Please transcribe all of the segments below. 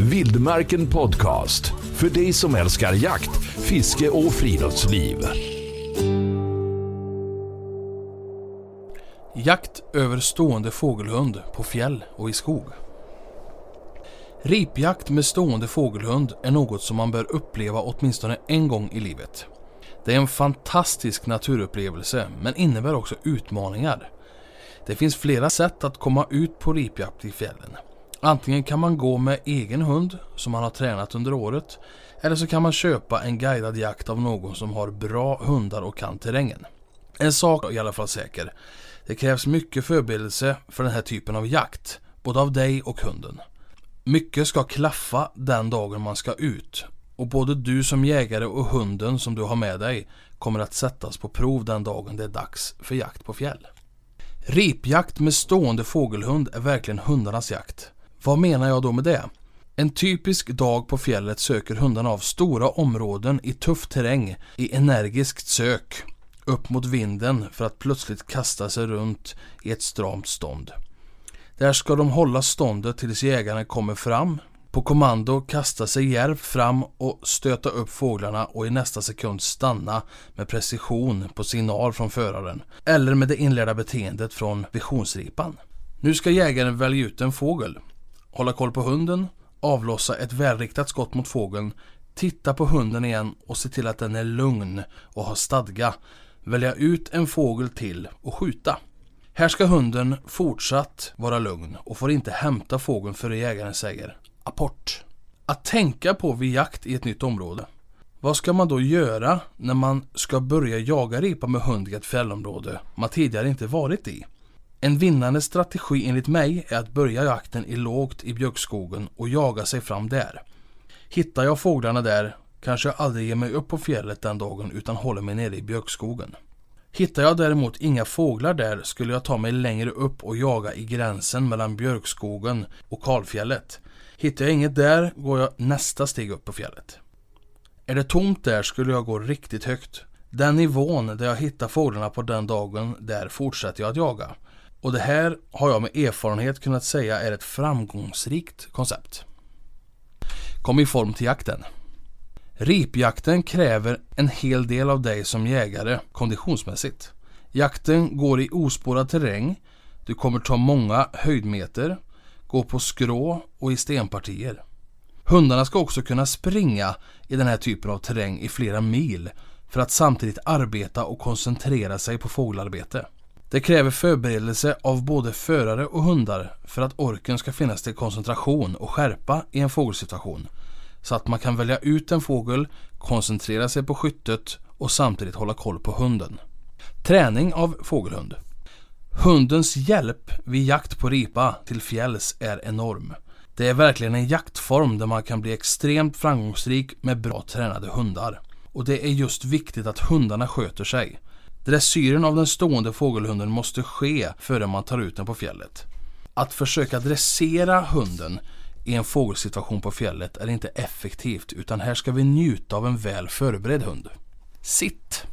Vildmarken Podcast. För dig som älskar jakt, fiske och friluftsliv. Jakt över stående fågelhund på fjäll och i skog. Ripjakt med stående fågelhund är något som man bör uppleva åtminstone en gång i livet. Det är en fantastisk naturupplevelse men innebär också utmaningar. Det finns flera sätt att komma ut på ripjakt i fjällen. Antingen kan man gå med egen hund som man har tränat under året eller så kan man köpa en guidad jakt av någon som har bra hundar och kan terrängen. En sak är i alla fall säker. Det krävs mycket förberedelse för den här typen av jakt, både av dig och hunden. Mycket ska klaffa den dagen man ska ut och både du som jägare och hunden som du har med dig kommer att sättas på prov den dagen det är dags för jakt på fjäll. Ripjakt med stående fågelhund är verkligen hundarnas jakt. Vad menar jag då med det? En typisk dag på fjället söker hundarna av stora områden i tuff terräng i energiskt sök upp mot vinden för att plötsligt kasta sig runt i ett stramt stånd. Där ska de hålla ståndet tills jägaren kommer fram. På kommando kasta sig djärvt fram och stöta upp fåglarna och i nästa sekund stanna med precision på signal från föraren. Eller med det inledda beteendet från visionsripan. Nu ska jägaren välja ut en fågel hålla koll på hunden, avlossa ett välriktat skott mot fågeln, titta på hunden igen och se till att den är lugn och har stadga. Välja ut en fågel till och skjuta. Här ska hunden fortsatt vara lugn och får inte hämta fågeln före jägaren säger apport. Att tänka på vid jakt i ett nytt område. Vad ska man då göra när man ska börja jaga ripa med hund i ett fjällområde man tidigare inte varit i? En vinnande strategi enligt mig är att börja jakten i lågt i björkskogen och jaga sig fram där. Hittar jag fåglarna där kanske jag aldrig ger mig upp på fjället den dagen utan håller mig nere i björkskogen. Hittar jag däremot inga fåglar där skulle jag ta mig längre upp och jaga i gränsen mellan björkskogen och kalfjället. Hittar jag inget där går jag nästa steg upp på fjället. Är det tomt där skulle jag gå riktigt högt. Den nivån där jag hittar fåglarna på den dagen, där fortsätter jag att jaga. Och det här har jag med erfarenhet kunnat säga är ett framgångsrikt koncept. Kom i form till jakten. Ripjakten kräver en hel del av dig som jägare konditionsmässigt. Jakten går i ospårad terräng. Du kommer ta många höjdmeter, gå på skrå och i stenpartier. Hundarna ska också kunna springa i den här typen av terräng i flera mil för att samtidigt arbeta och koncentrera sig på fågelarbete. Det kräver förberedelse av både förare och hundar för att orken ska finnas till koncentration och skärpa i en fågelsituation. Så att man kan välja ut en fågel, koncentrera sig på skyttet och samtidigt hålla koll på hunden. Träning av fågelhund. Hundens hjälp vid jakt på ripa till fjälls är enorm. Det är verkligen en jaktform där man kan bli extremt framgångsrik med bra tränade hundar. Och det är just viktigt att hundarna sköter sig. Dressyren av den stående fågelhunden måste ske före man tar ut den på fjället. Att försöka dressera hunden i en fågelsituation på fjället är inte effektivt utan här ska vi njuta av en väl förberedd hund. Sitt!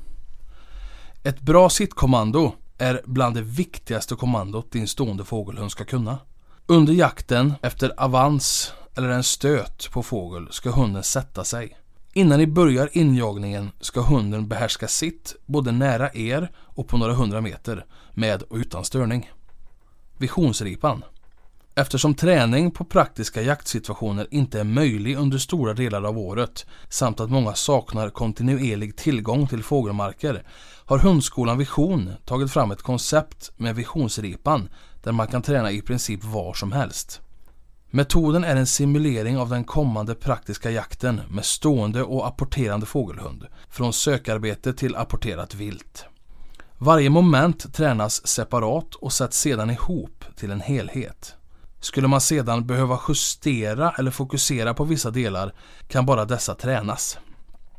Ett bra sittkommando är bland det viktigaste kommandot din stående fågelhund ska kunna. Under jakten efter avans eller en stöt på fågel ska hunden sätta sig. Innan ni börjar injagningen ska hunden behärska sitt både nära er och på några hundra meter med och utan störning. Visionsripan. Eftersom träning på praktiska jaktsituationer inte är möjlig under stora delar av året samt att många saknar kontinuerlig tillgång till fågelmarker har Hundskolan Vision tagit fram ett koncept med visionsripan där man kan träna i princip var som helst. Metoden är en simulering av den kommande praktiska jakten med stående och apporterande fågelhund. Från sökarbete till apporterat vilt. Varje moment tränas separat och sätts sedan ihop till en helhet. Skulle man sedan behöva justera eller fokusera på vissa delar kan bara dessa tränas.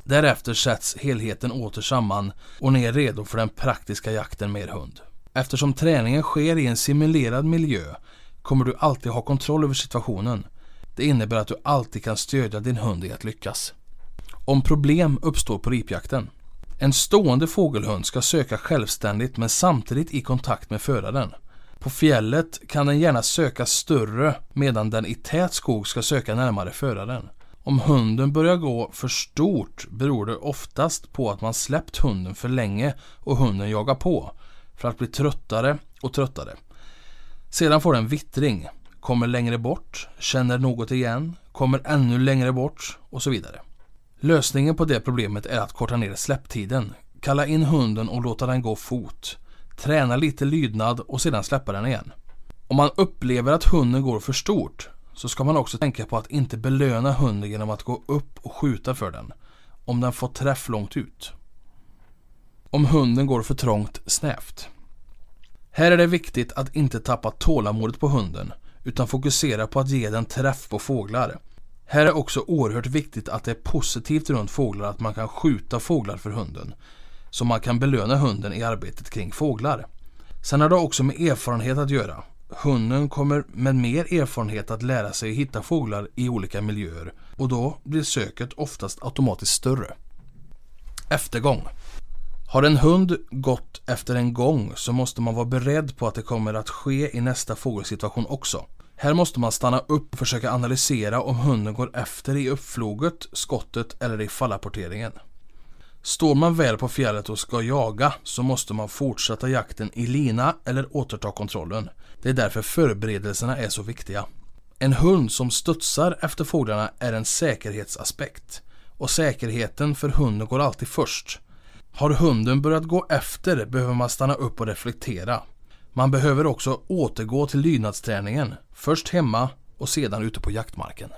Därefter sätts helheten åter samman och ni är redo för den praktiska jakten med er hund. Eftersom träningen sker i en simulerad miljö kommer du alltid ha kontroll över situationen. Det innebär att du alltid kan stödja din hund i att lyckas. Om problem uppstår på ripjakten. En stående fågelhund ska söka självständigt men samtidigt i kontakt med föraren. På fjället kan den gärna söka större medan den i tät skog ska söka närmare föraren. Om hunden börjar gå för stort beror det oftast på att man släppt hunden för länge och hunden jagar på för att bli tröttare och tröttare. Sedan får den vittring, kommer längre bort, känner något igen, kommer ännu längre bort och så vidare. Lösningen på det problemet är att korta ner släpptiden, kalla in hunden och låta den gå fot, träna lite lydnad och sedan släppa den igen. Om man upplever att hunden går för stort så ska man också tänka på att inte belöna hunden genom att gå upp och skjuta för den om den får träff långt ut. Om hunden går för trångt snävt. Här är det viktigt att inte tappa tålamodet på hunden utan fokusera på att ge den träff på fåglar. Här är också oerhört viktigt att det är positivt runt fåglar att man kan skjuta fåglar för hunden. Så man kan belöna hunden i arbetet kring fåglar. Sen har det också med erfarenhet att göra. Hunden kommer med mer erfarenhet att lära sig hitta fåglar i olika miljöer och då blir söket oftast automatiskt större. Eftergång. Har en hund gått efter en gång så måste man vara beredd på att det kommer att ske i nästa fågelsituation också. Här måste man stanna upp och försöka analysera om hunden går efter i uppfloget, skottet eller i fallapporteringen. Står man väl på fjället och ska jaga så måste man fortsätta jakten i lina eller återta kontrollen. Det är därför förberedelserna är så viktiga. En hund som studsar efter fåglarna är en säkerhetsaspekt. Och säkerheten för hunden går alltid först. Har hunden börjat gå efter behöver man stanna upp och reflektera. Man behöver också återgå till lydnadsträningen. Först hemma och sedan ute på jaktmarken.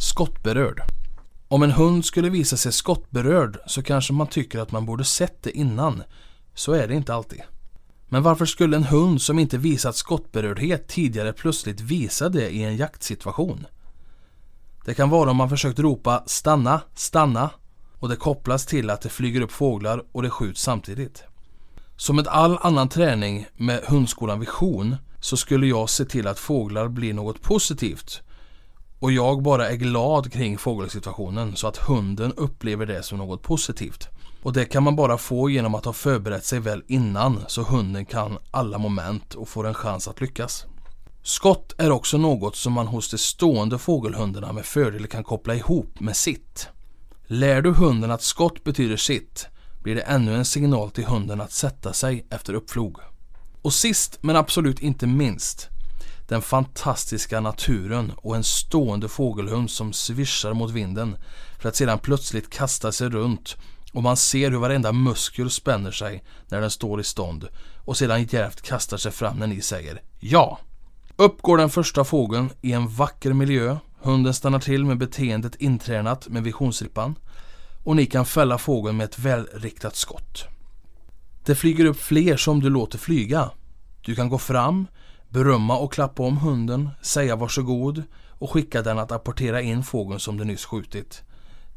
Skottberörd. Om en hund skulle visa sig skottberörd så kanske man tycker att man borde sett det innan. Så är det inte alltid. Men varför skulle en hund som inte visat skottberördhet tidigare plötsligt visa det i en jaktsituation? Det kan vara om man försökt ropa stanna, stanna och det kopplas till att det flyger upp fåglar och det skjuts samtidigt. Som med all annan träning med hundskolan Vision så skulle jag se till att fåglar blir något positivt och jag bara är glad kring fågelsituationen så att hunden upplever det som något positivt. Och det kan man bara få genom att ha förberett sig väl innan så hunden kan alla moment och får en chans att lyckas. Skott är också något som man hos de stående fågelhundarna med fördel kan koppla ihop med sitt. Lär du hunden att skott betyder sitt blir det ännu en signal till hunden att sätta sig efter uppflog. Och sist men absolut inte minst den fantastiska naturen och en stående fågelhund som svischar mot vinden för att sedan plötsligt kasta sig runt och man ser hur varenda muskel spänner sig när den står i stånd och sedan djärvt kastar sig fram när ni säger ja. Upp går den första fågeln i en vacker miljö. Hunden stannar till med beteendet intränat med visionsrippan och ni kan fälla fågeln med ett välriktat skott. Det flyger upp fler som du låter flyga. Du kan gå fram, berömma och klappa om hunden, säga varsågod och skicka den att apportera in fågeln som du nyss skjutit.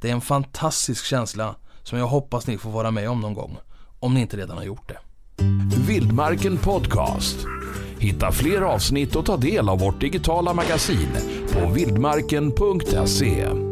Det är en fantastisk känsla som jag hoppas ni får vara med om någon gång, om ni inte redan har gjort det. Vildmarken Podcast. Hitta fler avsnitt och ta del av vårt digitala magasin på vildmarken.se.